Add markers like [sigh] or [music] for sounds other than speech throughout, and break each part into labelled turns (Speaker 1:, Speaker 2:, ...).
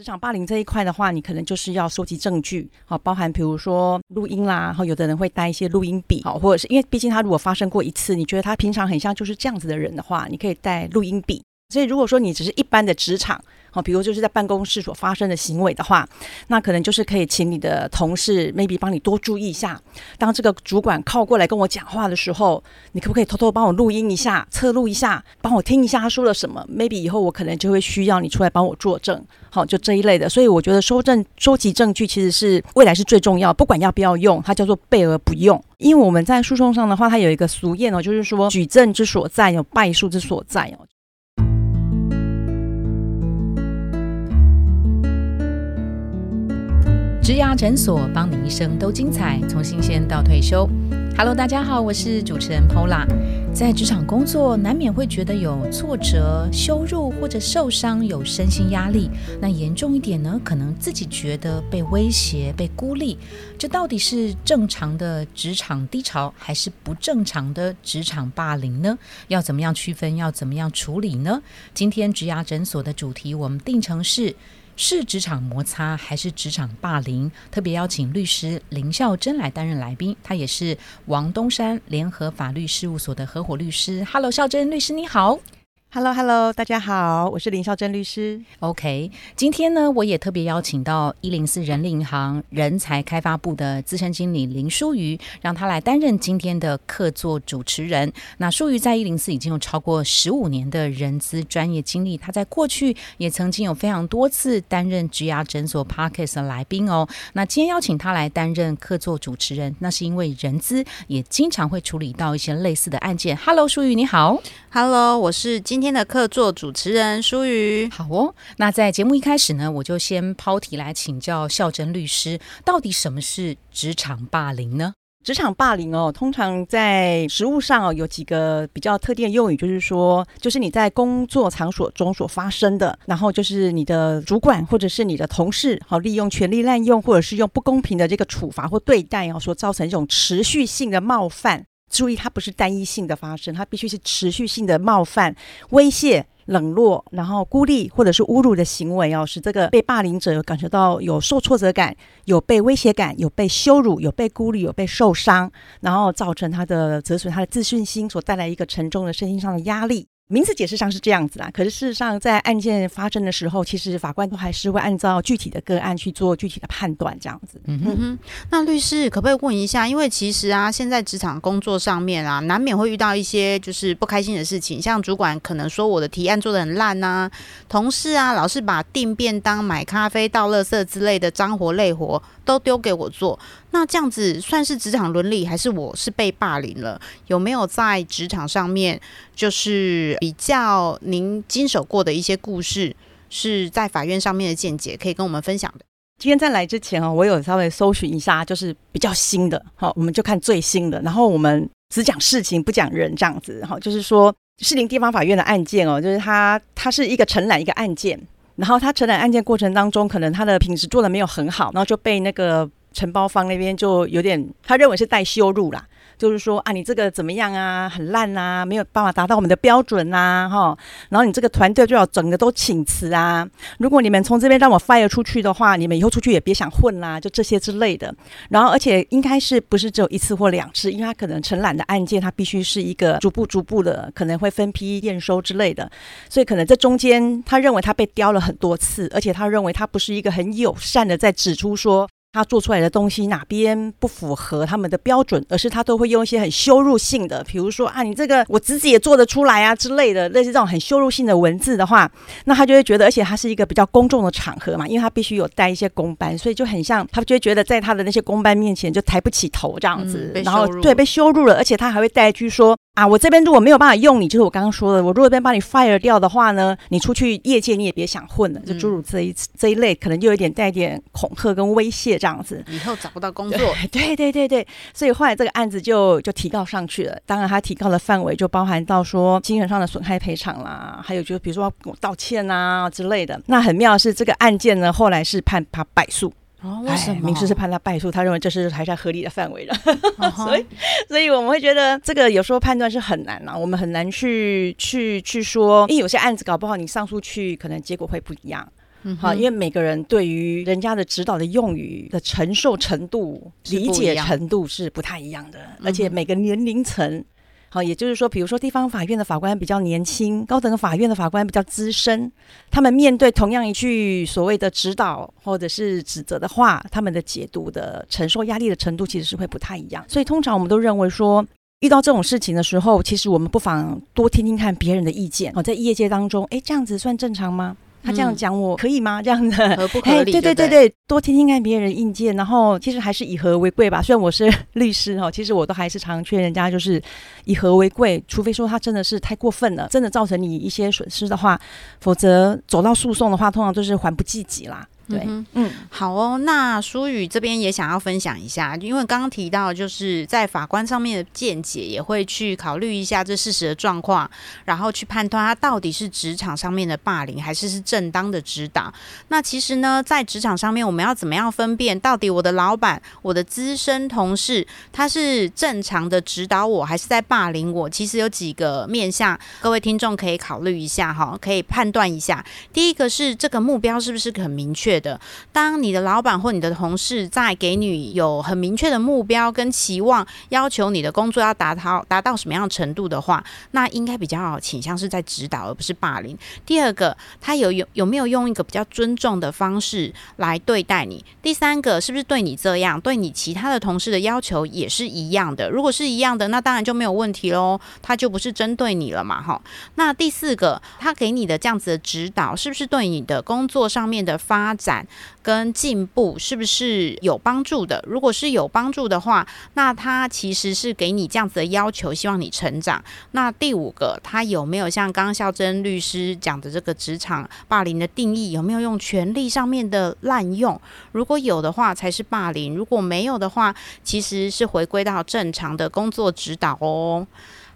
Speaker 1: 职场霸凌这一块的话，你可能就是要收集证据，好，包含比如说录音啦，然后有的人会带一些录音笔，好，或者是因为毕竟他如果发生过一次，你觉得他平常很像就是这样子的人的话，你可以带录音笔。所以如果说你只是一般的职场，好，比如就是在办公室所发生的行为的话，那可能就是可以请你的同事 maybe 帮你多注意一下。当这个主管靠过来跟我讲话的时候，你可不可以偷偷帮我录音一下、侧录一下，帮我听一下他说了什么？maybe 以后我可能就会需要你出来帮我作证，好，就这一类的。所以我觉得收证、收集证据其实是未来是最重要，不管要不要用，它叫做备而不用。因为我们在诉讼上的话，它有一个俗谚哦，就是说举证之所在有败诉之所在哦。
Speaker 2: 植牙诊所，帮你一生都精彩，从新鲜到退休。Hello，大家好，我是主持人 Pola。在职场工作，难免会觉得有挫折、羞辱或者受伤，有身心压力。那严重一点呢，可能自己觉得被威胁、被孤立。这到底是正常的职场低潮，还是不正常的职场霸凌呢？要怎么样区分？要怎么样处理呢？今天植牙诊所的主题，我们定成是。是职场摩擦还是职场霸凌？特别邀请律师林孝珍来担任来宾，他也是王东山联合法律事务所的合伙律师。Hello，孝珍律师你好。
Speaker 1: Hello，Hello，大家好，我是林孝珍律师。
Speaker 2: OK，今天呢，我也特别邀请到一零四人力银行人才开发部的资深经理林淑瑜，让他来担任今天的客座主持人。那淑瑜在一零四已经有超过十五年的人资专业经历，他在过去也曾经有非常多次担任植牙诊所 Parkes 的来宾哦。那今天邀请他来担任客座主持人，那是因为人资也经常会处理到一些类似的案件。Hello，淑瑜你好。
Speaker 3: Hello，我是今天的客座主持人舒瑜。
Speaker 2: 好哦，那在节目一开始呢，我就先抛题来请教孝珍律师，到底什么是职场霸凌呢？
Speaker 1: 职场霸凌哦，通常在实务上哦，有几个比较特定的用语，就是说，就是你在工作场所中所发生的，然后就是你的主管或者是你的同事，好利用权力滥用，或者是用不公平的这个处罚或对待哦，所造成一种持续性的冒犯。注意，它不是单一性的发生，它必须是持续性的冒犯、威胁、冷落，然后孤立或者是侮辱的行为哦，使这个被霸凌者感觉到有受挫折感、有被威胁感、有被羞辱、有被孤立、有被受伤，然后造成他的折损他的自信心，所带来一个沉重的身心上的压力。名词解释上是这样子啦，可是事实上，在案件发生的时候，其实法官都还是会按照具体的个案去做具体的判断，这样子。嗯
Speaker 3: 哼，那律师可不可以问一下？因为其实啊，现在职场工作上面啊，难免会遇到一些就是不开心的事情，像主管可能说我的提案做的很烂呐，同事啊老是把订便当、买咖啡、倒垃圾之类的脏活累活都丢给我做。那这样子算是职场伦理，还是我是被霸凌了？有没有在职场上面，就是比较您经手过的一些故事，是在法院上面的见解，可以跟我们分享的？
Speaker 1: 今天在来之前哦，我有稍微搜寻一下，就是比较新的，好，我们就看最新的，然后我们只讲事情不讲人，这样子，哈，就是说士林地方法院的案件哦，就是它它是一个承揽一个案件，然后他承揽案件过程当中，可能他的品质做的没有很好，然后就被那个。承包方那边就有点，他认为是带羞辱啦，就是说啊，你这个怎么样啊，很烂啊，没有办法达到我们的标准呐，哈，然后你这个团队最好整个都请辞啊，如果你们从这边让我 fire 出去的话，你们以后出去也别想混啦，就这些之类的。然后而且应该是不是只有一次或两次，因为他可能承揽的案件，他必须是一个逐步逐步的，可能会分批验收之类的，所以可能这中间他认为他被刁了很多次，而且他认为他不是一个很友善的在指出说。他做出来的东西哪边不符合他们的标准，而是他都会用一些很羞辱性的，比如说啊，你这个我侄子也做得出来啊之类的，类似这种很羞辱性的文字的话，那他就会觉得，而且他是一个比较公众的场合嘛，因为他必须有带一些公班，所以就很像他就会觉得在他的那些公班面前就抬不起头这样子，
Speaker 3: 然后
Speaker 1: 对被羞辱了，而且他还会带一句说。啊，我这边如果没有办法用你，就是我刚刚说的，我如果这边把你 fire 掉的话呢，你出去业界你也别想混了，就诸如这一这一类，可能就有点带一点恐吓跟威胁这样子，
Speaker 3: 以后找不到工作。[laughs]
Speaker 1: 对对对对，所以后来这个案子就就提告上去了。当然，他提告的范围就包含到说精神上的损害赔偿啦，还有就是比如说道歉啊之类的。那很妙的是，这个案件呢，后来是判他败诉。
Speaker 3: 哦，为什么？
Speaker 1: 民事是判他败诉，他认为这是还在合理的范围了，[laughs] [laughs] 所以，所以我们会觉得这个有时候判断是很难啊，我们很难去去去说，因为有些案子搞不好你上诉去，可能结果会不一样。好，因为每个人对于人家的指导的用语的承受程度、理解程度是不太一样的，而且每个年龄层。好，也就是说，比如说地方法院的法官比较年轻，高等法院的法官比较资深，他们面对同样一句所谓的指导或者是指责的话，他们的解读的承受压力的程度其实是会不太一样。所以通常我们都认为说，遇到这种事情的时候，其实我们不妨多听听看别人的意见。哦，在业界当中，诶，这样子算正常吗？他这样
Speaker 3: 嗯
Speaker 1: 讲我可以吗？这样子。
Speaker 3: 合不合
Speaker 1: 哎，
Speaker 3: 理？
Speaker 1: 对对
Speaker 3: 对
Speaker 1: 对对，多听听看别人意见，然后其实还是以和为贵吧。虽然我是律师哈，其实我都还是常劝人家就是以和为贵，除非说他真的是太过分了，真的造成你一些损失的话，否则走到诉讼的话，通常都是还不积极啦。对，
Speaker 3: 嗯
Speaker 1: 嗯，
Speaker 3: 好哦，那舒宇这边也想要分享一下，因为刚刚提到，就是在法官上面的见解，也会去考虑一下这事实的状况，然后去判断他到底是职场上面的霸凌，还是是正当的指导。那其实呢，在职场上面，我们要怎么样分辨，到底我的老板、我的资深同事，他是正常的指导我，还是在霸凌我？其实有几个面向，各位听众可以考虑一下哈，可以判断一下。第一个是这个目标是不是很明确的？当你的老板或你的同事在给你有很明确的目标跟期望，要求你的工作要达到达到什么样程度的话，那应该比较倾向是在指导，而不是霸凌。第二个，他有有有没有用一个比较尊重的方式来对待你？第三个，是不是对你这样，对你其他的同事的要求也是一样的？如果是一样的，那当然就没有问题喽，他就不是针对你了嘛，哈。那第四个，他给你的这样子的指导，是不是对你的工作上面的发展跟进步是不是有帮助的？如果是有帮助的话，那他其实是给你这样子的要求，希望你成长。那第五个，他有没有像刚孝珍律师讲的这个职场霸凌的定义，有没有用权力上面的滥用？如果有的话，才是霸凌；如果没有的话，其实是回归到正常的工作指导哦。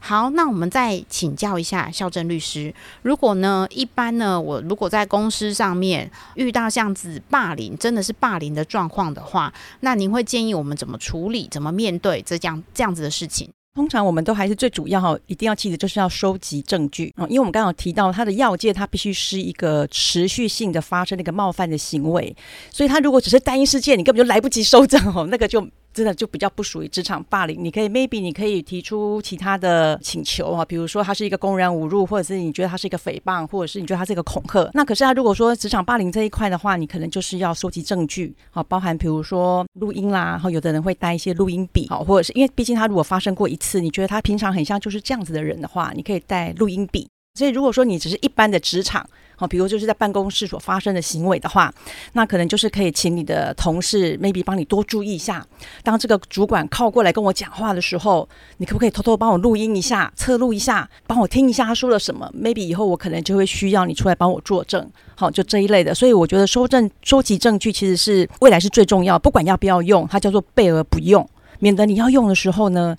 Speaker 3: 好，那我们再请教一下孝正律师，如果呢，一般呢，我如果在公司上面遇到这样子霸凌，真的是霸凌的状况的话，那您会建议我们怎么处理、怎么面对这这样这样子的事情？
Speaker 1: 通常我们都还是最主要哈，一定要记得就是要收集证据哦，因为我们刚刚有提到它的要件，它必须是一个持续性的发生的一个冒犯的行为，所以它如果只是单一事件，你根本就来不及收证哦，那个就真的就比较不属于职场霸凌。你可以 maybe 你可以提出其他的请求啊，比如说他是一个公然侮辱，或者是你觉得他是一个诽谤，或者是你觉得他是一个恐吓。那可是他如果说职场霸凌这一块的话，你可能就是要收集证据，好，包含比如说录音啦，然后有的人会带一些录音笔，好，或者是因为毕竟他如果发生过一次，你觉得他平常很像就是这样子的人的话，你可以带录音笔。所以如果说你只是一般的职场，好，比如就是在办公室所发生的行为的话，那可能就是可以请你的同事 maybe 帮你多注意一下。当这个主管靠过来跟我讲话的时候，你可不可以偷偷帮我录音一下、侧录一下，帮我听一下他说了什么？maybe 以后我可能就会需要你出来帮我作证，好，就这一类的。所以我觉得收证、收集证据其实是未来是最重要，不管要不要用，它叫做备而不用，免得你要用的时候呢，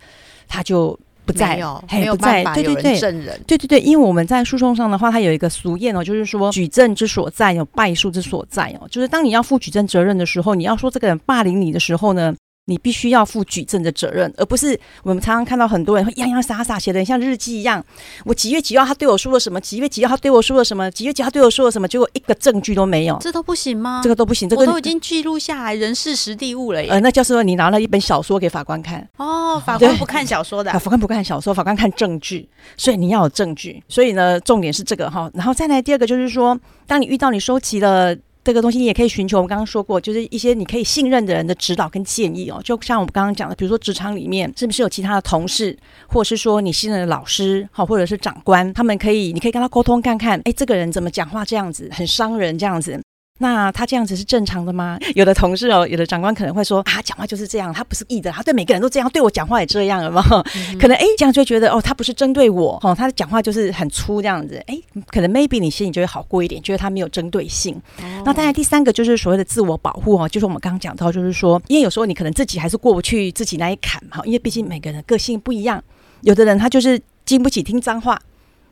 Speaker 1: 它就不在
Speaker 3: 没有，
Speaker 1: 嘿不在
Speaker 3: 办法有人
Speaker 1: 对对对
Speaker 3: 证人。
Speaker 1: 对对对，因为我们在诉讼上的话，它有一个俗谚哦，就是说举证之所在有败诉之所在哦，就是当你要负举证责任的时候，你要说这个人霸凌你的时候呢。你必须要负举证的责任，而不是我们常常看到很多人会洋洋洒洒写的像日记一样。我几月几号他对我说了什么？几月几号他对我说了什么？几月几号对我说了什么？结果一个证据都没有，
Speaker 3: 这都不行吗？
Speaker 1: 这个都不行。这个
Speaker 3: 我都已经记录下来人事实地物了耶。
Speaker 1: 呃，那就是说你拿了一本小说给法官看，
Speaker 3: 哦，法官不看小说的
Speaker 1: 啊，法官不看小说，法官看证据，所以你要有证据。所以呢，重点是这个哈。然后再来第二个就是说，当你遇到你收集了。这个东西你也可以寻求，我们刚刚说过，就是一些你可以信任的人的指导跟建议哦。就像我们刚刚讲的，比如说职场里面是不是有其他的同事，或者是说你信任的老师，好，或者是长官，他们可以，你可以跟他沟通看看，哎，这个人怎么讲话这样子，很伤人这样子。那他这样子是正常的吗？有的同事哦，有的长官可能会说啊，讲话就是这样，他不是意的，他对每个人都这样，对我讲话也这样了嘛。可能哎，这样就觉得哦，他不是针对我哦，他的讲话就是很粗这样子。哎，可能 maybe 你心里就会好过一点，觉得他没有针对性。那当然，第三个就是所谓的自我保护哦，就是我们刚刚讲到，就是说，因为有时候你可能自己还是过不去自己那一坎哈，因为毕竟每个人的个性不一样，有的人他就是经不起听脏话。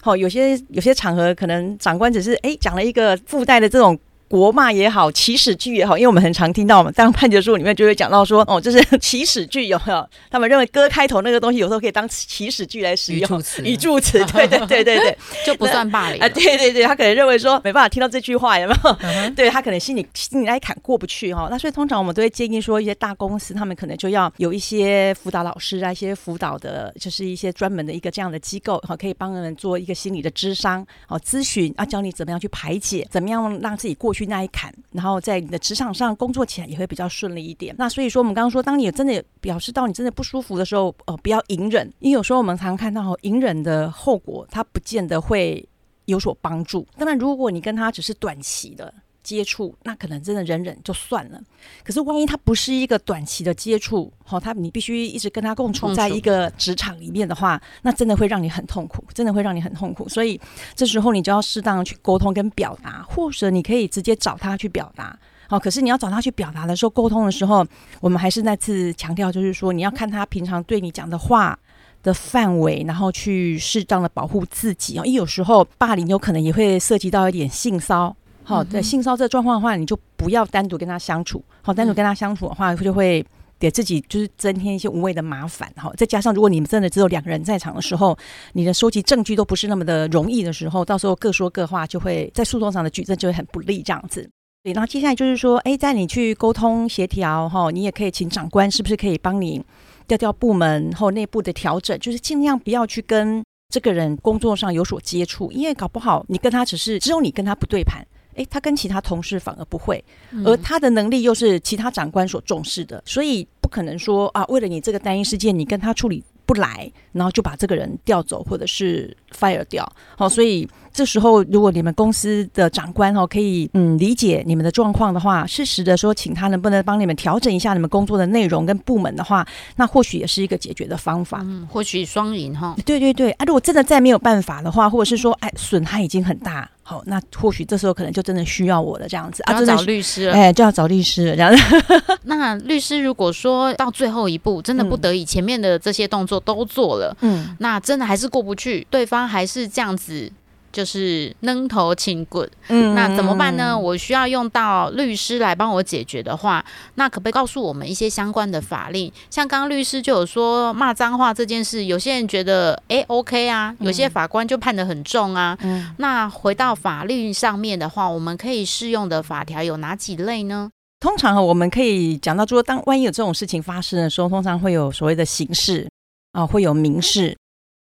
Speaker 1: 好，有些有些场合可能长官只是哎讲了一个附带的这种。国骂也好，起始句也好，因为我们很常听到嘛，当判决书里面就会讲到说，哦，就是起始句有没有？他们认为歌开头那个东西有时候可以当起始句来使用，[laughs]
Speaker 2: 语助词，
Speaker 1: 语助词，对对对对对，
Speaker 3: 就不算霸凌
Speaker 1: 啊，对对对，他可能认为说没办法听到这句话，有没有？对他可能心里心里那一坎过不去哈。那所以通常我们都会建议说，一些大公司他们可能就要有一些辅导老师啊，一些辅导的，就是一些专门的一个这样的机构哈，可以帮人们做一个心理的智商哦咨询啊，教你怎么样去排解，怎么样让自己过去那一坎，然后在你的职场上工作起来也会比较顺利一点。那所以说，我们刚刚说，当你真的表示到你真的不舒服的时候，呃，不要隐忍，因为有时候我们常看到隐忍的后果，它不见得会有所帮助。当然，如果你跟他只是短期的接触，那可能真的忍忍就算了。可是万一他不是一个短期的接触，好，他你必须一直跟他共处在一个职场里面的话，那真的会让你很痛苦，真的会让你很痛苦。所以这时候你就要适当的去沟通跟表达，或者你可以直接找他去表达。好，可是你要找他去表达的时候，沟通的时候，我们还是再次强调，就是说你要看他平常对你讲的话的范围，然后去适当的保护自己啊。因为有时候霸凌有可能也会涉及到一点性骚。好，在性骚这状况的话，你就不要单独跟他相处。好，单独跟他相处的话，就会给自己就是增添一些无谓的麻烦。好，再加上如果你们真的只有两个人在场的时候，你的收集证据都不是那么的容易的时候，到时候各说各话，就会在诉讼上的举证就会很不利。这样子。对，然后接下来就是说，哎，在你去沟通协调哈，你也可以请长官是不是可以帮你调调部门或内部的调整，就是尽量不要去跟这个人工作上有所接触，因为搞不好你跟他只是只有你跟他不对盘。诶，他跟其他同事反而不会，而他的能力又是其他长官所重视的，所以不可能说啊，为了你这个单一事件，你跟他处理不来，然后就把这个人调走或者是 fire 掉。好，所以这时候如果你们公司的长官哦可以嗯理解你们的状况的话，适时的说，请他能不能帮你们调整一下你们工作的内容跟部门的话，那或许也是一个解决的方法。
Speaker 3: 嗯，或许双赢哈。
Speaker 1: 对对对，啊，如果真的再没有办法的话，或者是说，哎，损害已经很大。好，那或许这时候可能就真的需要我了，这样子
Speaker 3: 啊，找律师了，
Speaker 1: 哎，就要找律师了，这样子。[laughs]
Speaker 3: 那律师如果说到最后一步，真的不得已，前面的这些动作都做了，嗯，那真的还是过不去，对方还是这样子。就是扔头请滚，嗯，那怎么办呢？我需要用到律师来帮我解决的话，那可不可以告诉我们一些相关的法令？像刚刚律师就有说骂脏话这件事，有些人觉得哎 OK 啊，有些法官就判得很重啊。嗯，那回到法律上面的话，我们可以适用的法条有哪几类呢？
Speaker 1: 通常我们可以讲到说，当万一有这种事情发生的时候，通常会有所谓的刑事啊，会有民事。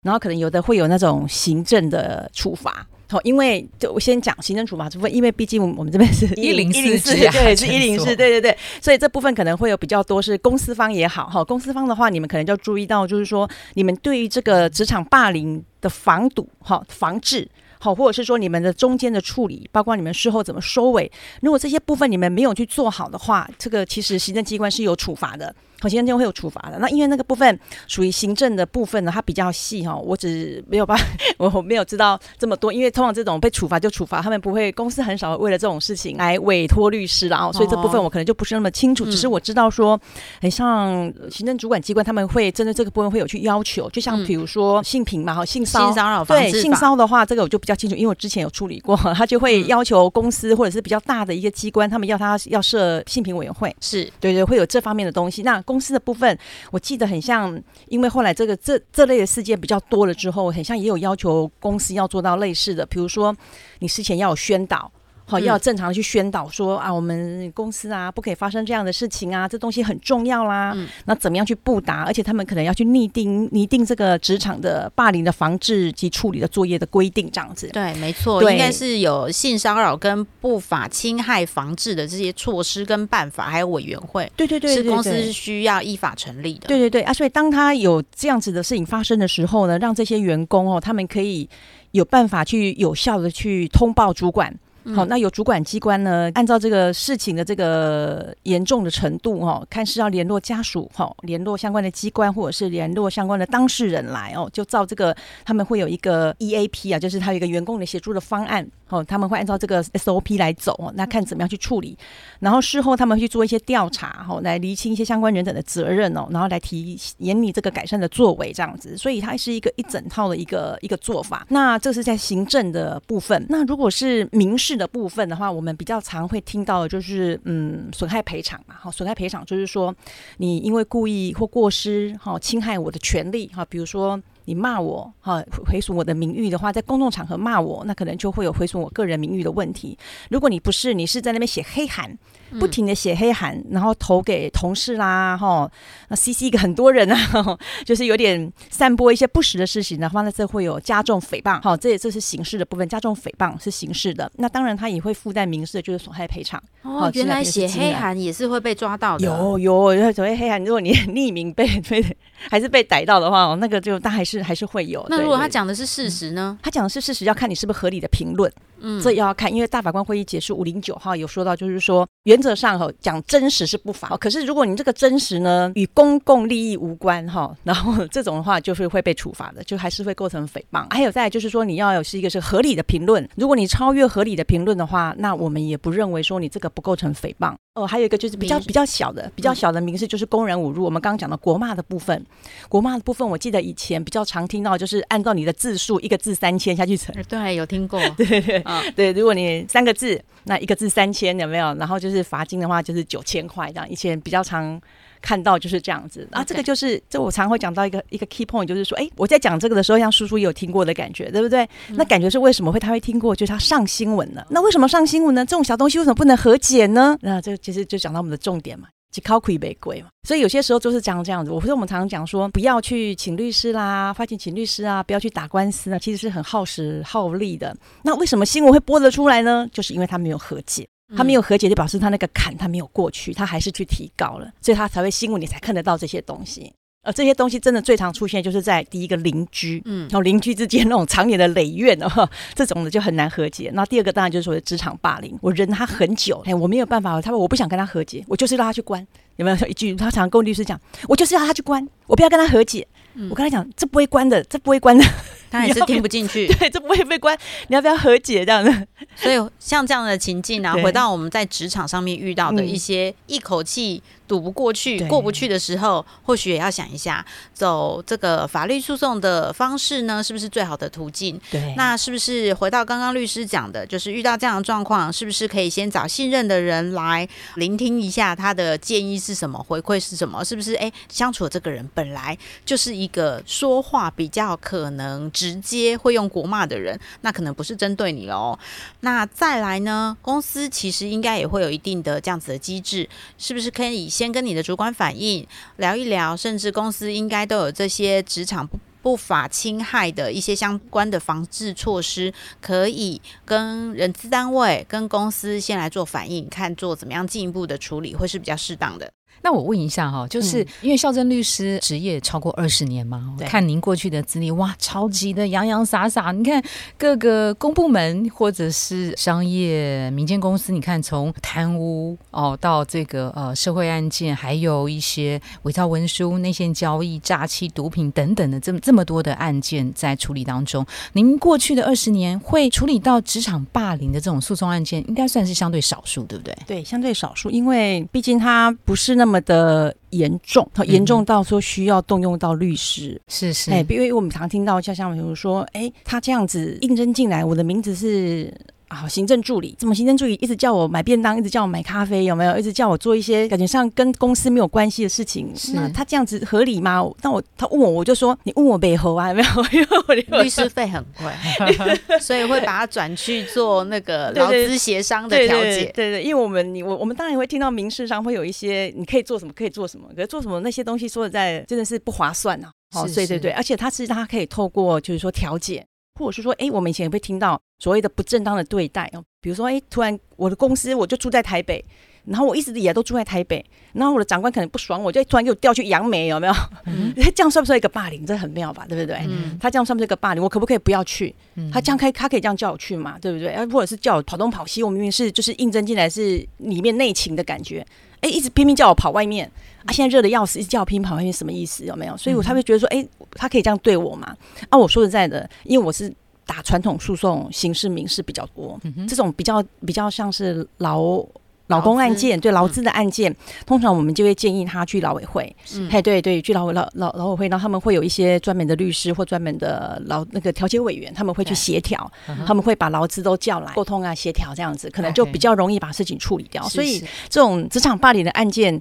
Speaker 1: 然后可能有的会有那种行政的处罚，好，因为就我先讲行政处罚这部分，因为毕竟我们这边是 [laughs]
Speaker 2: 一零四，
Speaker 1: 对，是一零四，对对对，所以这部分可能会有比较多是公司方也好，哈，公司方的话，你们可能就要注意到，就是说你们对于这个职场霸凌的防堵，哈，防治，好，或者是说你们的中间的处理，包括你们事后怎么收尾，如果这些部分你们没有去做好的话，这个其实行政机关是有处罚的。好，行政会有处罚的。那因为那个部分属于行政的部分呢，它比较细哈，我只没有办法，[laughs] 我没有知道这么多。因为通常这种被处罚就处罚，他们不会，公司很少为了这种事情来委托律师啦。哦，所以这部分我可能就不是那么清楚。只是我知道说，很像行政主管机关，他们会针对这个部分会有去要求。就像比如说性平嘛，哈，性骚
Speaker 3: 性骚扰
Speaker 1: 对性骚的话，这个我就比较清楚，因为我之前有处理过，[laughs] 他就会要求公司或者是比较大的一个机关，他们要他要设性平委员会，
Speaker 3: 是
Speaker 1: 对对，会有这方面的东西。那公司的部分。我记得很像，因为后来这个这这类的事件比较多了之后，很像也有要求公司要做到类似的，比如说你事前要有宣导。好，要正常的去宣导说啊，我们公司啊，不可以发生这样的事情啊，这东西很重要啦。那怎么样去布达？而且他们可能要去拟定拟定这个职场的霸凌的防治及处理的作业的规定，这样子。
Speaker 3: 对，没错，应该是有性骚扰跟不法侵害防治的这些措施跟办法，还有委员会。
Speaker 1: 对对对，
Speaker 3: 是公司需要依法成立的。
Speaker 1: 对对对啊，所以当他有这样子的事情发生的时候呢，让这些员工哦，他们可以有办法去有效的去通报主管。好，那有主管机关呢，按照这个事情的这个严重的程度，哈，看是要联络家属，哈，联络相关的机关，或者是联络相关的当事人来哦，就照这个，他们会有一个 EAP 啊，就是他有一个员工的协助的方案，哦，他们会按照这个 SOP 来走，哦，那看怎么样去处理，然后事后他们去做一些调查，哈，来厘清一些相关人等的责任哦，然后来提严拟这个改善的作为，这样子，所以它是一个一整套的一个一个做法。那这是在行政的部分，那如果是民事。的部分的话，我们比较常会听到的就是嗯损害赔偿嘛，好，损害赔偿就是说你因为故意或过失哈侵害我的权利哈，比如说。你骂我哈，毁损我的名誉的话，在公众场合骂我，那可能就会有毁损我个人名誉的问题。如果你不是，你是在那边写黑函，不停的写黑函，然后投给同事啦，哈，那 CC 很多人啊，[laughs] 就是有点散播一些不实的事情的话，那这会有加重诽谤。好，这也这是刑事的部分，加重诽谤是刑事的。那当然，他也会附带民事，就是损害赔偿。
Speaker 3: 哦，原来写黑函也是会被抓到的。
Speaker 1: 有有，所谓黑函，如果你匿名被被还是被逮到的话，那个就但还是。还是会有。
Speaker 3: 那如果他讲的是事实呢？
Speaker 1: 他讲的是事实，要看你是不是合理的评论。嗯，这要看，因为大法官会议解释五零九号有说到，就是说原原则上哈讲真实是不法。可是如果你这个真实呢与公共利益无关哈，[laughs] 然后这种的话就是会被处罚的，就还是会构成诽谤。还有再就是说你要有是一个是合理的评论，如果你超越合理的评论的话，那我们也不认为说你这个不构成诽谤。哦，还有一个就是比较比较小的比较小的民事，就是公然侮辱。我们刚刚讲的国骂的部分，国骂的部分，我记得以前比较常听到，就是按照你的字数，一个字三千下去乘。
Speaker 3: 对，有听过。[laughs]
Speaker 1: 对对对，如果你三个字，那一个字三千，有没有？然后就是罚金的话，就是九千块这样。以前比较常。看到就是这样子啊，这个就是这我常会讲到一个一个 key point，就是说，哎，我在讲这个的时候，像叔叔也有听过的感觉，对不对？那感觉是为什么会他会听过？就是他上新闻了。那为什么上新闻呢？这种小东西为什么不能和解呢？那这其实就讲到我们的重点嘛，就靠亏被贵嘛。所以有些时候就是讲这样子。我说我们常常讲说，不要去请律师啦，花钱请律师啊，不要去打官司啊，其实是很耗时耗力的。那为什么新闻会播得出来呢？就是因为他没有和解。他没有和解，就表示他那个坎他没有过去，他还是去提高了，所以他才会新闻你才看得到这些东西。而这些东西真的最常出现，就是在第一个邻居，嗯，然后邻居之间那种常年的累怨哦，[laughs] 这种的就很难和解。那第二个当然就是说职场霸凌，我忍他很久，哎，我没有办法，他说我不想跟他和解，我就是让他去关。有没有 [laughs] 一句？他常常跟律师讲，我就是要他去关，我不要跟他和解。我跟他讲，这不会关的，这不会关的。
Speaker 3: 他还是听不进去。[laughs]
Speaker 1: 对，这不会被关。你要不要和解这样的？[laughs]
Speaker 3: 所以像这样的情境啊，回到我们在职场上面遇到的一些一口气。堵不过去、过不去的时候，或许也要想一下，走这个法律诉讼的方式呢，是不是最好的途径？
Speaker 1: 对，
Speaker 3: 那是不是回到刚刚律师讲的，就是遇到这样的状况，是不是可以先找信任的人来聆听一下他的建议是什么，回馈是什么？是不是？哎，相处的这个人本来就是一个说话比较可能直接会用国骂的人，那可能不是针对你哦。那再来呢，公司其实应该也会有一定的这样子的机制，是不是可以？先跟你的主管反映，聊一聊，甚至公司应该都有这些职场不不法侵害的一些相关的防治措施，可以跟人资单位、跟公司先来做反应，看做怎么样进一步的处理，会是比较适当的。
Speaker 2: 那我问一下哈，就是因为孝正律师职业超过二十年嘛，看您过去的资历，哇，超级的洋洋洒洒。你看各个公部门或者是商业民间公司，你看从贪污哦到这个呃社会案件，还有一些伪造文书、内线交易、诈欺、毒品等等的这么这么多的案件在处理当中。您过去的二十年会处理到职场霸凌的这种诉讼案件，应该算是相对少数，对不对？
Speaker 1: 对，相对少数，因为毕竟它不是那么。的严重，严重到说需要动用到律师，
Speaker 2: 是是，
Speaker 1: 哎，因为我们常听到，像像比如说，哎，他这样子应征进来，我的名字是。啊，行政助理怎么？行政助理一直叫我买便当，一直叫我买咖啡，有没有？一直叫我做一些感觉上跟公司没有关系的事情。那他这样子合理吗？那我他问我，我就说你问我背后啊，有没有？[laughs] 因
Speaker 3: 为我律师费很贵，[laughs] 所以会把它转去做那个劳资协商的调解。
Speaker 1: 对对，因为我们你我我们当然也会听到民事上会有一些你可以做什么，可以做什么，可是做什么那些东西说实在真的是不划算呐。哦，对对对，而且他其实他可以透过就是说调解。或者是说，哎，我们以前也会听到所谓的不正当的对待哦，比如说，哎，突然我的公司我就住在台北，然后我一直以来都住在台北，然后我的长官可能不爽，我就突然给我调去杨梅，有没有？[laughs] 这样算不算一个霸凌？这很妙吧，对不对？他这样算不算一个霸凌？我可不可以不要去？他这样可以，他可以这样叫我去嘛？对不对？或者是叫我跑东跑西，我明明是就是应征进来是里面内勤的感觉，哎，一直拼命叫我跑外面，啊，现在热的要死，一直叫我拼命跑外面，什么意思？有没有？所以我他会觉得说，哎。他可以这样对我嘛？啊，我说实在的，因为我是打传统诉讼，刑事、民事比较多，这种比较比较像是劳劳工案件，对劳资的案件，通常我们就会建议他去劳委会，
Speaker 3: 嗯
Speaker 1: 嘿，对对，去劳委劳劳劳委会，然后他们会有一些专门的律师或专门的劳那个调解委员，他们会去协调，他们会把劳资都叫来沟通啊、协调这样子，可能就比较容易把事情处理掉。所以这种职场霸凌的案件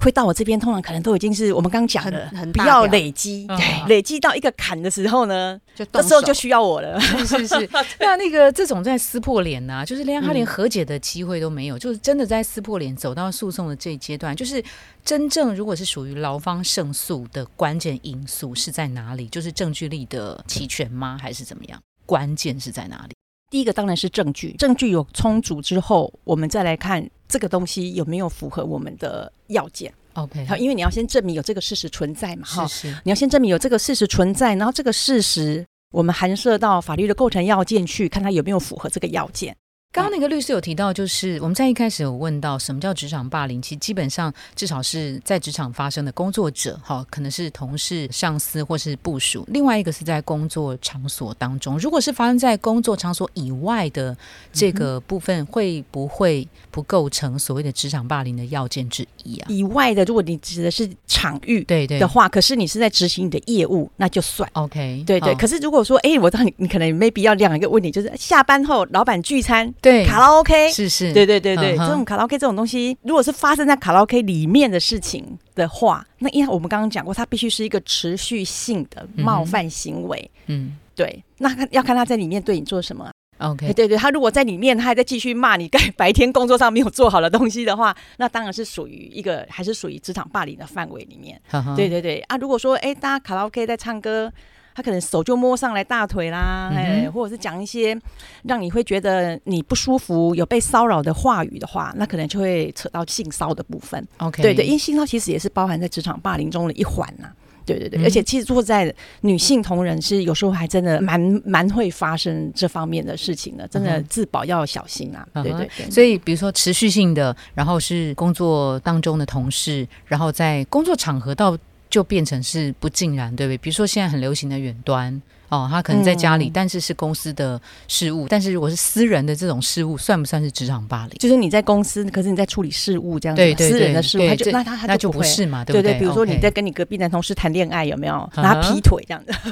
Speaker 1: 会到我这边，通常可能都已经是我们刚刚讲的
Speaker 3: 很很，
Speaker 1: 不要累积，累积到一个坎的时候呢，
Speaker 3: 就动手。
Speaker 1: 这时候就需要我了。
Speaker 2: 是 [laughs] 是。是，那那个这种在撕破脸呐、就是连他连
Speaker 1: 嗯。
Speaker 2: 和解的机会都没有，就是真的在撕破脸走到诉讼的这一阶段，就是真正如果是属于劳方胜诉的关键因素是在哪里？就是证据力的齐全吗？还是怎么样？关键是在哪里？
Speaker 1: 第一个当然是证据，证据有充足之后，我们再来看这个东西有没有符合我们的要件。
Speaker 2: OK，
Speaker 1: 好，因为你要先证明有这个事实存在嘛，哈你要先证明有这个事实存在，然后这个事实我们含涉到法律的构成要件去看它有没有符合这个要件。
Speaker 2: 刚刚那个律师有提到，就是我们在一开始有问到什么叫职场霸凌，其实基本上至少是在职场发生的工作者，哈，可能是同事、上司或是部署；另外一个是在工作场所当中，如果是发生在工作场所以外的这个部分，会不会不构成所谓的职场霸凌的要件之
Speaker 1: 以外的，如果你指的是场域
Speaker 2: 对对。
Speaker 1: 的话，可是你是在执行你的业务，那就算。
Speaker 2: ，OK，
Speaker 1: 对对，可是如果说，哎，我知道你，你可能 maybe 要亮一个问题，就是下班后老板聚餐，
Speaker 2: 对。
Speaker 1: 卡拉 OK，
Speaker 2: 是是，
Speaker 1: 对对对对，这种卡拉 OK 这种东西，如果是发生在卡拉 OK 里面的事情的话，那因为我们刚刚讲过，它必须是一个持续性的冒犯行为。
Speaker 2: 嗯。
Speaker 1: 对，那看要看他在里面对你做什么、啊。
Speaker 2: ，OK，
Speaker 1: 对对对，他如果在里面他还在继续骂你，该白天工作上没有做好的东西的话，那当然是属于一个还是属于职场霸凌的范围里面。
Speaker 2: 呵呵
Speaker 1: 对对对啊，如果说哎，大家卡拉 OK 在唱歌。他可能手就摸上来大腿啦，哎、或者是讲一些让你会觉得你不舒服、有被骚扰的话语的话，那可能就会扯到性骚的部分。
Speaker 2: ，OK，
Speaker 1: 对对，因为性骚其实也是包含在职场霸凌中的一环呐、对对对，
Speaker 2: 嗯
Speaker 1: 而且其实坐在女性同仁是有时候还真的蛮蛮会发生这方面的事情的，真的自保要小心啊。对对对，
Speaker 2: 所以，比如说持续性的，然后是工作当中的同事，然后在工作场合到就变成是不尽然，对不对？比如说现在很流行的远端哦，他可能在家里，
Speaker 1: 嗯
Speaker 2: 但是是公司的事务，但是如果是私人的这种事务，算不算是职场霸凌？
Speaker 1: 就是你在公司，可是你在处理事务这样子嘛，
Speaker 2: 对对
Speaker 1: 私人的事务，他就那他他
Speaker 2: 那就
Speaker 1: 不会。
Speaker 2: 是嘛，
Speaker 1: 对
Speaker 2: 不对？
Speaker 1: 比如说你在跟你隔壁男同事谈恋爱，有没有？然后他劈腿这样子，[laughs]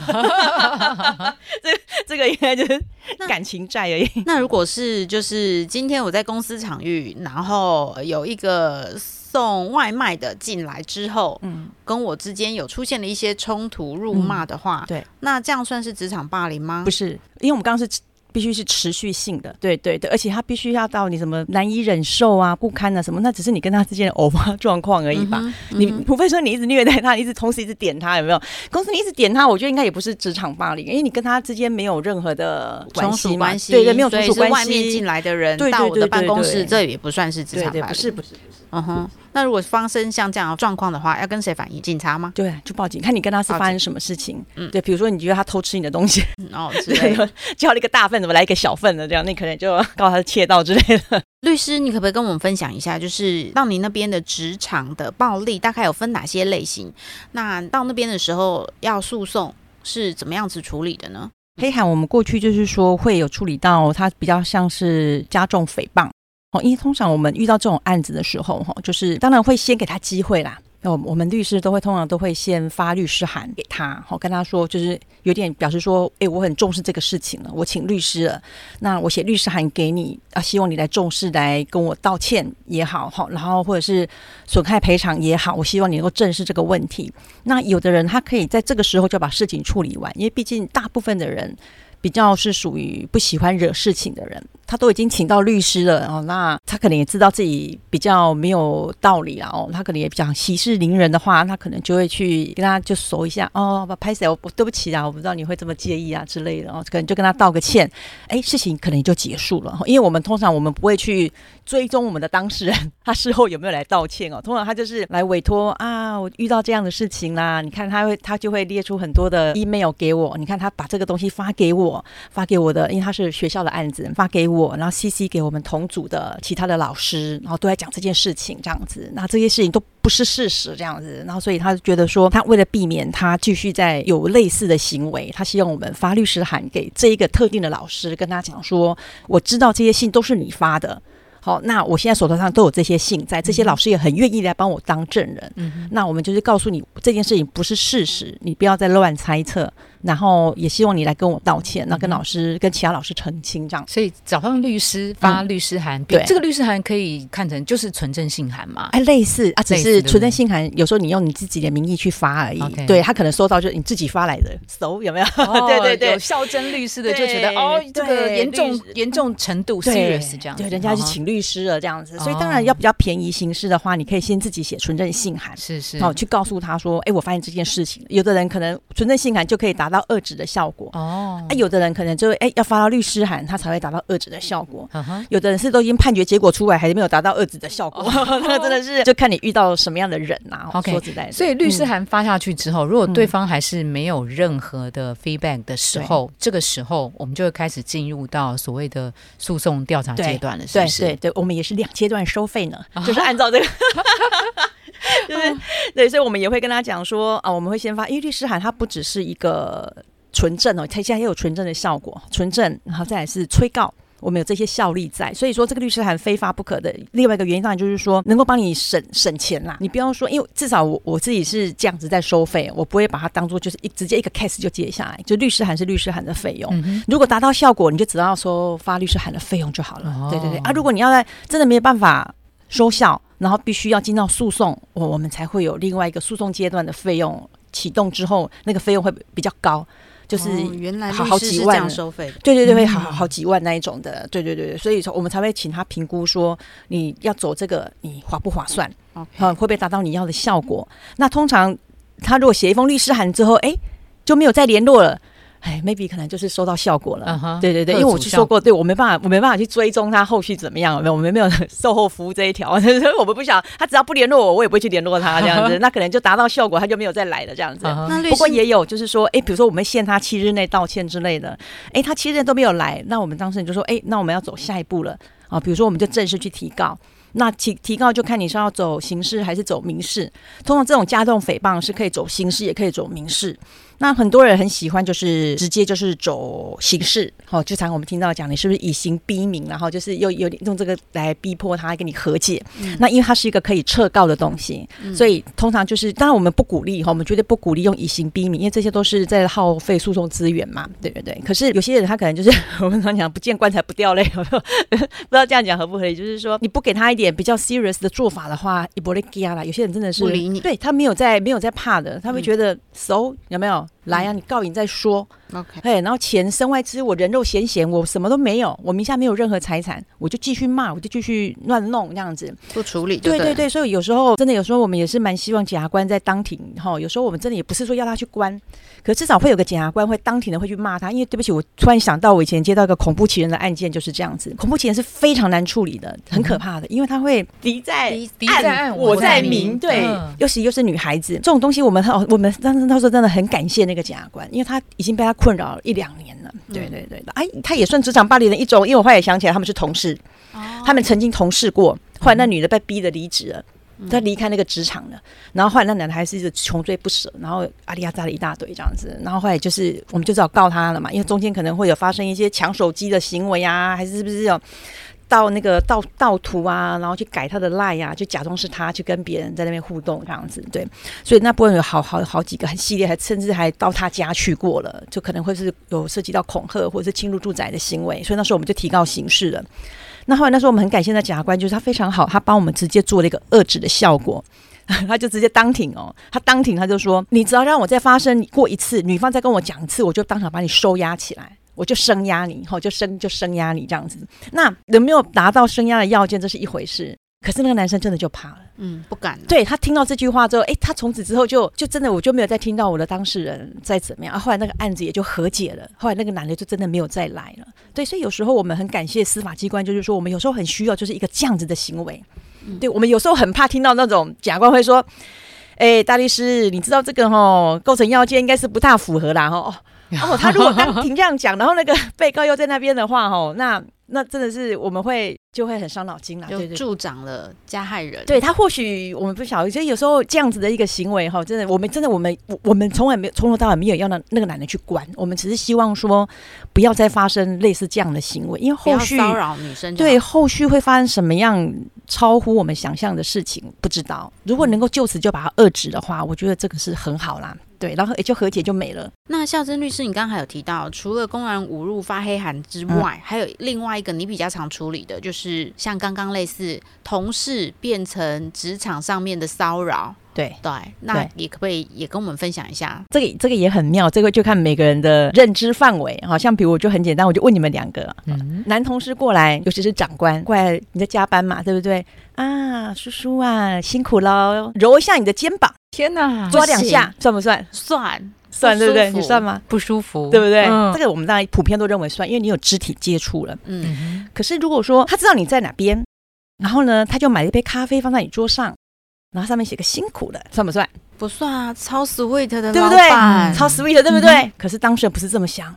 Speaker 1: 这这个应该就是感情债而已。
Speaker 3: 那如果是就是今天我在公司场域，然后有一个送外卖的进来之后，
Speaker 1: 嗯，
Speaker 3: 跟我之间有出现了一些冲突、辱骂的话，
Speaker 1: 对，
Speaker 3: 那这样算是职场霸凌吗
Speaker 1: 不？是，因为我们刚刚是必须是持续性的，对对对，而且他必须要到你什么难以忍受啊、不堪啊什么，那只是你跟他之间的偶发状况而已吧。你除非说你一直虐待他，一直同时一直点他，有没有？公司你一直点他，我觉得应该也不是职场霸凌，因为你跟他之间没有任何的关
Speaker 3: 从
Speaker 1: 系
Speaker 3: 关系，
Speaker 1: 对对，没有从属关系。
Speaker 3: 外面进来的人到我的办公室，这也不算是职场霸凌。
Speaker 1: 不是不是不是，
Speaker 3: 嗯哼。那如果发生像这样的状况的话，要跟谁反映？警察吗？
Speaker 1: 对，就报警，看你跟他是发生什么事情。
Speaker 3: 嗯
Speaker 1: 对，比如说你觉得他偷吃你的东西，
Speaker 3: 嗯 [laughs] 哦，[laughs] 之类的。
Speaker 1: 叫了一个大份，怎么来一个小份的，这样你可能就告他窃盗之类的。[laughs]
Speaker 3: 律师，你可不可以跟我们分享一下，就是到你那边的职场的暴力大概有分哪些类型？那到那边的时候要诉讼是怎么样子处理的呢？
Speaker 1: 黑函我们过去就是说会有处理到，它比较像是加重诽谤哦，因为通常我们遇到这种案子的时候，哈，就是当然会先给他机会啦。哦，我们律师都会通常都会先发律师函给他，好跟他说，就是有点表示说，诶，我很重视这个事情了，我请律师了，那我写律师函给你啊，希望你来重视，来跟我道歉也好，好，然后或者是损害赔偿也好，我希望你能够正视这个问题。那有的人他可以在这个时候就把事情处理完，因为毕竟大部分的人比较是属于不喜欢惹事情的人，他都已经请到律师了哦，那他可能也知道自己比较没有道理啦哦，他可能也比较息事宁人的话，他可能就会去跟他就说一下哦，拍谁我我对不起啊，我不知道你会这么介意啊之类的哦，可能就跟他道个歉，哎，事情可能就结束了，因为我们通常我们不会去追踪我们的当事人他事后有没有来道歉哦，通常他就是来委托啊，我遇到这样的事情啦，你看他会他就会列出很多的 email 给我，你看他把这个东西发给我。发给我的，因为他是学校的案子，发给我，然后 CC 给我们同组的其他的老师，然后都在讲这件事情，这样子，那这些事情都不是事实，这样子，然后所以他觉得说，他为了避免他继续在有类似的行为，他希望我们发律师函给这一个特定的老师，跟他讲说，我知道这些信都是你发的。好，那我现在手头上都有这些信在，这些老师也很愿意来帮我当证人。
Speaker 2: 嗯
Speaker 1: 那我们就是告诉你这件事情不是事实，你不要再乱猜测。然后也希望你来跟我道歉，那跟老师、跟其他老师澄清这样。
Speaker 2: 所以找上律师发律师函，
Speaker 1: 对
Speaker 2: 这个律师函可以看成就是纯正信函嘛？
Speaker 1: 哎，类似啊，只是纯正信函，有时候你用你自己的名义去发而已。对他可能收到就是你自己发来的，熟有没有？
Speaker 2: 哦 [laughs]
Speaker 1: 对对对
Speaker 2: 有孝真律师的就觉得哦，这个严重严重程度
Speaker 1: 对
Speaker 2: serious 这样，
Speaker 1: 对，人家是
Speaker 2: 哦
Speaker 1: 请律师了这样子，所以
Speaker 2: 哦
Speaker 1: 当然要比较便宜形式的话，你可以先自己写纯正信函。
Speaker 2: 是是
Speaker 1: 哦，去告诉他说，哎，我发现这件事情，有的人可能纯正信函就可以达到遏制的效果，
Speaker 2: 哦。
Speaker 1: 啊，，有的人可能就哎要发到律师函，他才会达到遏制的效果。
Speaker 2: 嗯，
Speaker 1: 有的人是都已经判决结果出来，还是没有达到遏制的效果，那个真的是就看你遇到什么样的人呐、[laughs]
Speaker 2: OK，
Speaker 1: 说实在的，
Speaker 2: 所以律师
Speaker 1: 嗯
Speaker 2: 函发下去之后，如果
Speaker 1: 嗯
Speaker 2: 对方还是没有任何的 feedback 的时候，这个时候我们就会开始进入到所谓的诉讼调查阶段了，是
Speaker 1: 对
Speaker 2: 不是？
Speaker 1: 对对，我们也是两阶段收费呢，[laughs] 就是按照这个。[laughs] [laughs] 就是对，所以我们也会跟他讲说啊，我们会先发，因为律师函它不只是一个纯正哦，它现在也有纯正的效果，纯正，然后再来是催告。我们有这些效力在，所以说这个律师函非发不可的。另外一个原因当然就是说，能够帮你省省钱啦。你不要说，因为至少我我自己是这样子在收费，我不会把它当做就是一直接一个 case 就接下来，就律师函是律师函的费用。
Speaker 2: 嗯，
Speaker 1: 如果达到效果，你就只要说发律师函的费用就好了。
Speaker 2: 哦
Speaker 1: 对对对啊，如果你要在真的没有办法收效，然后必须要进到诉讼，我我们才会有另外一个诉讼阶段的费用启动之后，那个费用会比较高，就是。
Speaker 3: 哦原来
Speaker 1: 好几万
Speaker 3: 收费。
Speaker 1: 对对对，会好
Speaker 2: 嗯
Speaker 1: 好好几万那一种的，对对对对，所以说我们才会请他评估说你要走这个你划不划算啊，会不会达到你要的效果？那通常他如果写一封律师函之后，哎，就没有再联络了，哎，maybe 可能就是收到效果了。
Speaker 2: 嗯哼
Speaker 1: 对对对，因为我去说过，对我没办法，我没办法去追踪他后续怎么样，没有？我们没有 [laughs] 售后服务这一条，[laughs] 所以我们不想他只要不联络我，我也不会去联络他这样子，[laughs] 那可能就达到效果，他就没有再来了这样子。不过也有，就是说，哎，比如说我们限他七日内道歉之类的，哎，他七日内都没有来，那我们当事人就说，哎，那我们要走下一步了啊，比如说我们就正式去提告。那提提告就看你是要走刑事还是走民事。通常这种加重诽谤是可以走刑事，也可以走民事。那很多人很喜欢就是直接就是走形式，哦，就常我们听到讲你是不是以刑逼民，然后就是又有点用这个来逼迫他跟你和解。那因为它是一个可以撤告的东西，所以通常就是当然我们不鼓励哈，我们绝对不鼓励用以刑逼民，因为这些都是在耗费诉讼资源嘛，对不对。可是有些人他可能就是 [laughs] 我们常讲不见棺材不掉泪，有没有不知道这样讲合不合理？就是说你不给他一点比较 serious 的做法的话，一波雷基亚啦，有些人真的是
Speaker 3: 不理你
Speaker 1: 对他没有在没有在怕的，他会觉得 so 有没有来呀？你告赢再说，
Speaker 3: OK，
Speaker 1: 哎，然后钱身外之，我人肉闲闲，我什么都没有，我名下没有任何财产，我就继续骂，我就继续乱弄这样子。
Speaker 3: 不处理就对
Speaker 1: 对对对，所以有时候真的有时候我们也是蛮希望检察官在当庭哈，有时候我们真的也不是说要他去关，可至少会有个检察官会当庭的会去骂他，因为对不起，我突然想到我以前接到一个恐怖情 [laughs] 人的案件就是这样子，恐怖情人是非常难处理的，很可怕的，因为他会敌在
Speaker 3: 敌
Speaker 2: 敌在暗
Speaker 1: 我在明，
Speaker 2: 明
Speaker 1: 对
Speaker 2: 嗯，
Speaker 1: 尤其又是女孩子，这种东西我们很我们当时那时候真的很感谢那个检察官，因为他已经被他困扰了一两年了。对对对，哎，他也算职场霸凌的一种，因为我后来也想起来他们是同事，他们曾经同事过，后来那女的被逼的离职了。她离开那个职场了，然后后来那男的还是一直穷追不舍，然后阿里亚扎了一大堆这样子，然后后来就是我们就只好告他了嘛，因为中间可能会有发生一些抢手机的行为啊，还是是不是有盗那个盗盗图啊，然后去改他的赖呀、就假装是他去跟别人在那边互动这样子，对，所以那部分有好好好几个很系列，还甚至还到他家去过了，就可能会是有涉及到恐吓或者是侵入住宅的行为，所以那时候我们就提告刑事了。那后来那时候我们很感谢那检察官，就是他非常好，他帮我们直接做了一个遏制的效果。[laughs] 他就直接当庭哦，他当庭他就说：“你只要让我再发生过一次，女方再跟我讲一次，我就当场把你收押起来，我就声压你，吼，就声就声压你这样子。那有没有达到声压的要件，这是一回事。可是那个男生真的就怕了。
Speaker 3: 嗯，不敢了。
Speaker 1: 对他听到这句话之后，诶，他从此之后就就真的我就没有再听到我的当事人再怎么样、啊。后来那个案子也就和解了，后来那个男的就真的没有再来了。对，所以有时候我们很感谢司法机关，就是说我们有时候很需要就是一个这样子的行为。对我们有时候很怕听到那种检察官会说：“哎，大律师，你知道这个吼构成要件应该是不大符合啦吼。哦” [laughs] 哦，他如果当庭这样讲，然后那个 [laughs] 被告又在那边的话，哦，那那真的是我们会就会很伤脑筋啦。
Speaker 3: 就助长了加害人。
Speaker 1: 对他或许我们不晓得，所以有时候这样子的一个行为哈，真的，我们真的我们我我们从来没有从头到尾没有要那那个男人去管，我们只是希望说不要再发生类似这样的行为，因为后续
Speaker 3: 骚扰女生。
Speaker 1: 对后续会发生什么样超乎我们想象的事情，不知道。如果能够就此就把它遏制的话，我觉得这个是很好啦。对，然后也就和解就没了。
Speaker 3: 那孝珍律师，你刚刚还有提到，除了公然侮辱、发黑函之外，还有另外一个你比较常处理的，就是像刚刚类似同事变成职场上面的骚扰。
Speaker 1: 对，
Speaker 3: 对，那
Speaker 1: 对
Speaker 3: 也可不可以也跟我们分享一下？
Speaker 1: 这个这个也很妙，这个就看每个人的认知范围。好像比如我就很简单，我就问你们两个，
Speaker 2: 嗯，
Speaker 1: 男同事过来，尤其是长官过来，你在加班嘛，对不对？啊，叔叔啊，辛苦喽，揉一下你的肩膀，
Speaker 2: 天哪，
Speaker 1: 抓两下，算不算？
Speaker 3: 算
Speaker 1: 算，对不对？你算吗？
Speaker 2: 不舒服，
Speaker 1: 对不对？
Speaker 2: 嗯
Speaker 1: 这个我们大家普遍都认为算，因为你有肢体接触了。
Speaker 3: 嗯，
Speaker 2: 嗯
Speaker 1: 可是如果说他知道你在哪边，然后呢，他就买了一杯咖啡放在你桌上，然后上面写个辛苦的，算不算？
Speaker 3: 不算啊，超 sweet 的
Speaker 1: 对不对
Speaker 3: 板，
Speaker 1: 超 sweet 的，对不对？可是当事人不是这么想。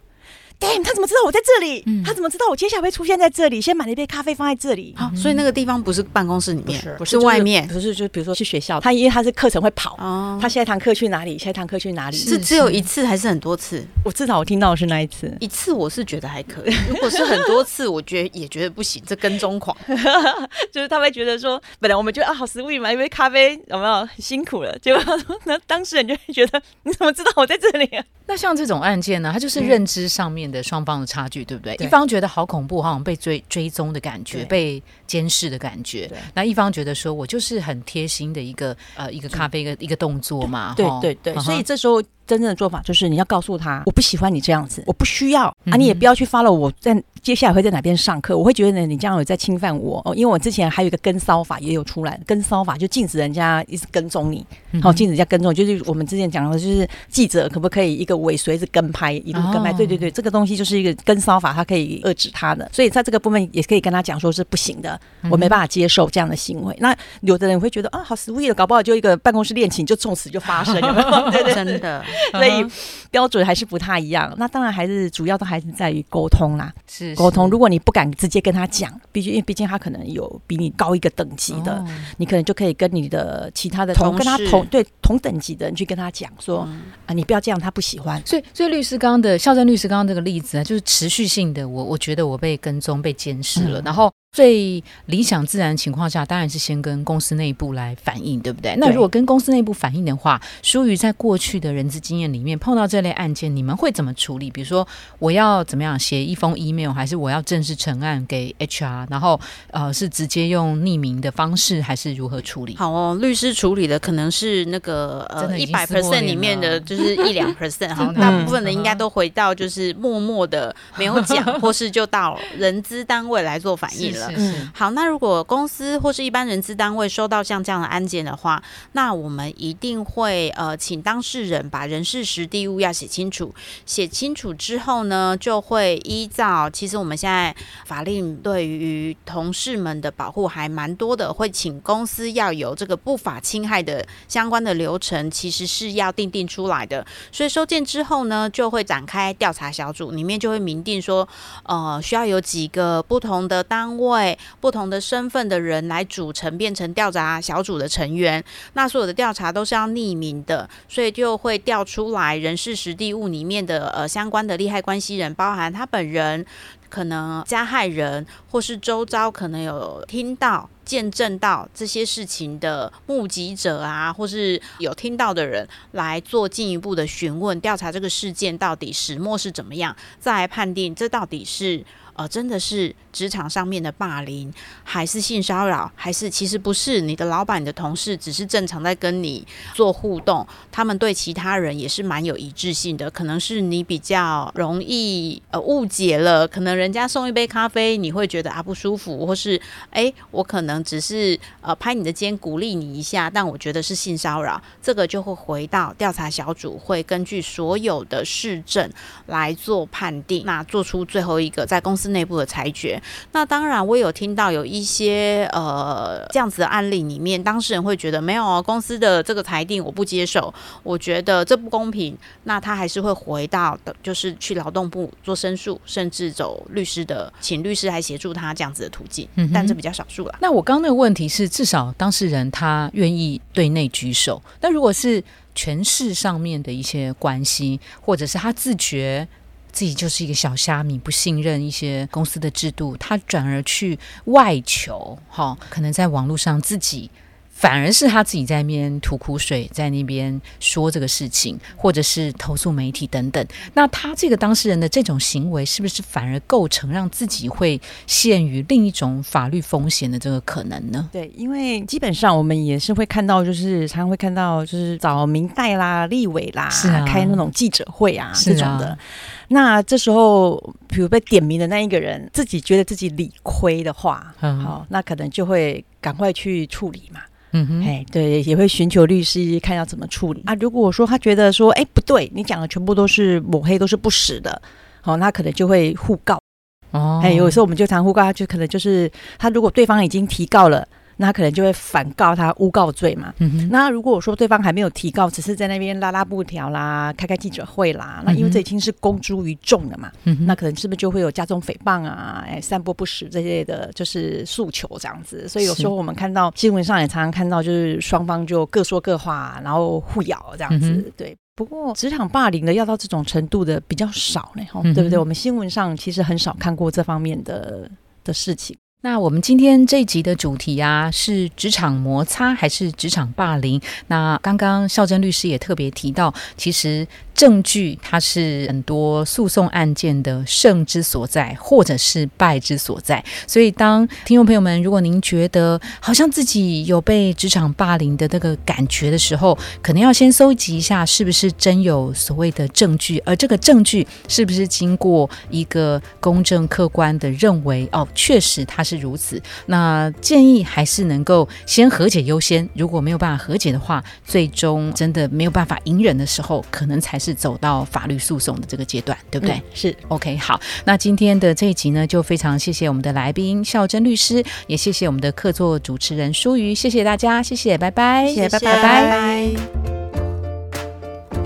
Speaker 1: Damn，他怎么知道我在这里？
Speaker 2: 嗯
Speaker 1: 他怎么知道我接下来会出现在这里？先买了一杯咖啡放在这里。
Speaker 3: 好，所以那个地方不是办公室里面，
Speaker 1: 不
Speaker 3: 是外面
Speaker 1: 不是就比如说去学校，他因为他是课程会跑，
Speaker 3: 哦。
Speaker 1: 他下一堂课去哪里？下一堂课去哪里？
Speaker 3: 是只有一次还是很多次？
Speaker 1: 我至少我听到的是那一次，
Speaker 3: 一次我是觉得还可以，如果是很多次，我觉得也觉得不行，这跟踪狂。[laughs]
Speaker 1: 就是他会觉得说，本来我们觉得啊好 sweet 买一杯咖啡有没有很辛苦了，结果他说那当事人就会觉得你怎么知道我在这里啊？
Speaker 2: 那像这种案件呢，他就是认知上面的双方的差距，对不对？
Speaker 1: 对
Speaker 2: 一方觉得好恐怖，好像被追追踪的感觉，被监视的感觉；那一方觉得说我就是很贴心的一个呃一个咖啡一个一个动作嘛，吼
Speaker 1: 对对对，
Speaker 2: 嗯
Speaker 1: 所以这时候真正的做法就是你要告诉他，我不喜欢你这样子，我不需要
Speaker 2: 嗯
Speaker 1: 啊，你也不要去 follow 我在接下来会在哪边上课，我会觉得呢你这样有在侵犯我哦，因为我之前还有一个跟骚法也有出来，跟骚法就禁止人家一直跟踪你，
Speaker 2: 嗯
Speaker 1: 好、禁止人家跟踪，就是我们之前讲的，就是记者可不可以一个尾随着跟拍，一路跟拍？
Speaker 2: 哦
Speaker 1: 对对对，这个东西就是一个跟骚法，它可以遏制他的，所以在这个部分也可以跟他讲说是不行的，
Speaker 2: 嗯
Speaker 1: 我没办法接受这样的行为。那有的人会觉得啊，好 sweet，搞不好就一个办公室恋情就从此就发生，有没有？对对
Speaker 3: 真的，[laughs]
Speaker 1: 所以标准还是不太一样。那当然还是主要都还是在于沟通啦，
Speaker 2: 是
Speaker 1: 沟通。如果你不敢直接跟他讲，毕竟因为毕竟他可能有比你高一个等级的，
Speaker 2: 哦
Speaker 1: 你可能就可以跟你的其他的
Speaker 3: 同
Speaker 1: 同跟他同对同等级的人去跟他讲说、
Speaker 3: 嗯
Speaker 1: 啊，你不要这样，他不喜欢。
Speaker 2: 所以，所以律师刚刚的校正律师刚刚这个例子啊，就是持续性的，我我觉得我被跟踪、被监视了，
Speaker 1: 嗯
Speaker 2: 然后最理想自然情况下，当然是先跟公司内部来反映，对不对？那如果跟公司内部反映的话，疏于在过去的人资经验里面碰到这类案件，你们会怎么处理？比如说，我要怎么样写一封 email，还是我要正式呈案给 HR，然后呃是直接用匿名的方式，还是如何处理？
Speaker 3: 好哦，律师处理的可能是那个呃一百 percent 里面的，就是一两 percent 哈，[laughs] 大部分的应该都回到就是默默的没有讲，[laughs] 或是就到人资单位来做反应了。
Speaker 2: 是是。
Speaker 3: 好，那如果公司或是一般人资单位收到像这样的案件的话，那我们一定会呃请当事人把人事实地物要写清楚，写清楚之后呢，就会依照其实我们现在法令对于同事们的保护还蛮多的，会请公司要有这个不法侵害的相关的流程，其实是要定定出来的。所以收件之后呢，就会展开调查小组，里面就会明定说，呃，需要有几个不同的单位、不同的身份的人来组成，变成调查小组的成员。那所有的调查都是要匿名的，所以就会调出来人事实地物里面的呃相关的利害关系人，包含他本人。可能加害人或是周遭可能有听到、见证到这些事情的目击者啊，或是有听到的人来做进一步的询问、调查这个事件到底始末是怎么样，再来判定这到底是呃真的是职场上面的霸凌，还是性骚扰，还是其实不是你的老板、你的同事只是正常在跟你做互动，他们对其他人也是蛮有一致性的，可能是你比较容易呃误解了，可能人家送一杯咖啡，你会觉得啊不舒服，或是诶，我可能只是呃拍你的肩鼓励你一下，但我觉得是性骚扰，这个就会回到调查小组会根据所有的事证来做判定，那做出最后一个在公司司内部的裁决。那当然，我有听到有一些呃这样子的案例里面，当事人会觉得没有哦，公司的这个裁定我不接受，我觉得这不公平。那他还是会回到的，就是去劳动部做申诉，甚至走律师的，请律师来协助他这样子的途径。
Speaker 2: 嗯
Speaker 3: 但这比较少数了。
Speaker 2: 那我刚刚那个问题是，至少当事人他愿意对内举手。那如果是权势上面的一些关系，或者是他自觉自己就是一个小虾米，不信任一些公司的制度，他转而去外求，哈，可能在网络上自己。反而是他自己在那边吐苦水，在那边说这个事情，或者是投诉媒体等等。那他这个当事人的这种行为，是不是反而构成让自己会陷于另一种法律风险的这个可能呢？
Speaker 1: 对，因为基本上我们也是会看到，就是常常会看到，就是找明代啦、立委啦，
Speaker 2: 是啊
Speaker 1: 开那种记者会啊这种的。那这时候，比如被点名的那一个人，自己觉得自己理亏的话，
Speaker 2: 嗯
Speaker 1: 好，那可能就会赶快去处理嘛。
Speaker 2: 嗯哼，
Speaker 1: 哎，对，也会寻求律师看要怎么处理啊。如果说他觉得说，哎，不对，你讲的全部都是抹黑，都是不实的，好，那可能就会互告。
Speaker 2: 哦
Speaker 1: 哎，有时候我们就常互告，就可能就是他如果对方已经提告了，那他可能就会反告他诬告罪嘛。
Speaker 2: 嗯，
Speaker 1: 那如果说对方还没有提告，只是在那边拉拉布条啦、开开记者会啦，那因为这已经是公诸于众了嘛，
Speaker 2: 嗯
Speaker 1: 那可能是不是就会有加重诽谤啊、哎散播不实这些的，就是诉求这样子。所以有时候我们看到新闻上也常常看到，就是双方就各说各话，然后互咬这样子。
Speaker 2: 嗯
Speaker 1: 对，不过职场霸凌的要到这种程度的比较少呢，吼
Speaker 2: 嗯
Speaker 1: 对不对？我们新闻上其实很少看过这方面的的事情。
Speaker 2: 那我们今天这一集的主题啊，是职场摩擦还是职场霸凌？那刚刚孝珍律师也特别提到，其实证据它是很多诉讼案件的胜之所在，或者是败之所在。所以，当听众朋友们，如果您觉得好像自己有被职场霸凌的那个感觉的时候，可能要先搜集一下，是不是真有所谓的证据，而这个证据是不是经过一个公正客观的认为，哦，确实它是如此。那建议还是能够先和解优先，如果没有办法和解的话，最终真的没有办法隐忍的时候，可能才是走到法律诉讼的这个阶段，对不对？
Speaker 1: 嗯是。
Speaker 2: OK，好，那今天的这一集呢，就非常谢谢我们的来宾孝珍律师，也谢谢我们的客座主持人舒瑜，谢谢大家，谢谢，拜拜，
Speaker 1: 谢谢拜
Speaker 3: 拜
Speaker 1: 拜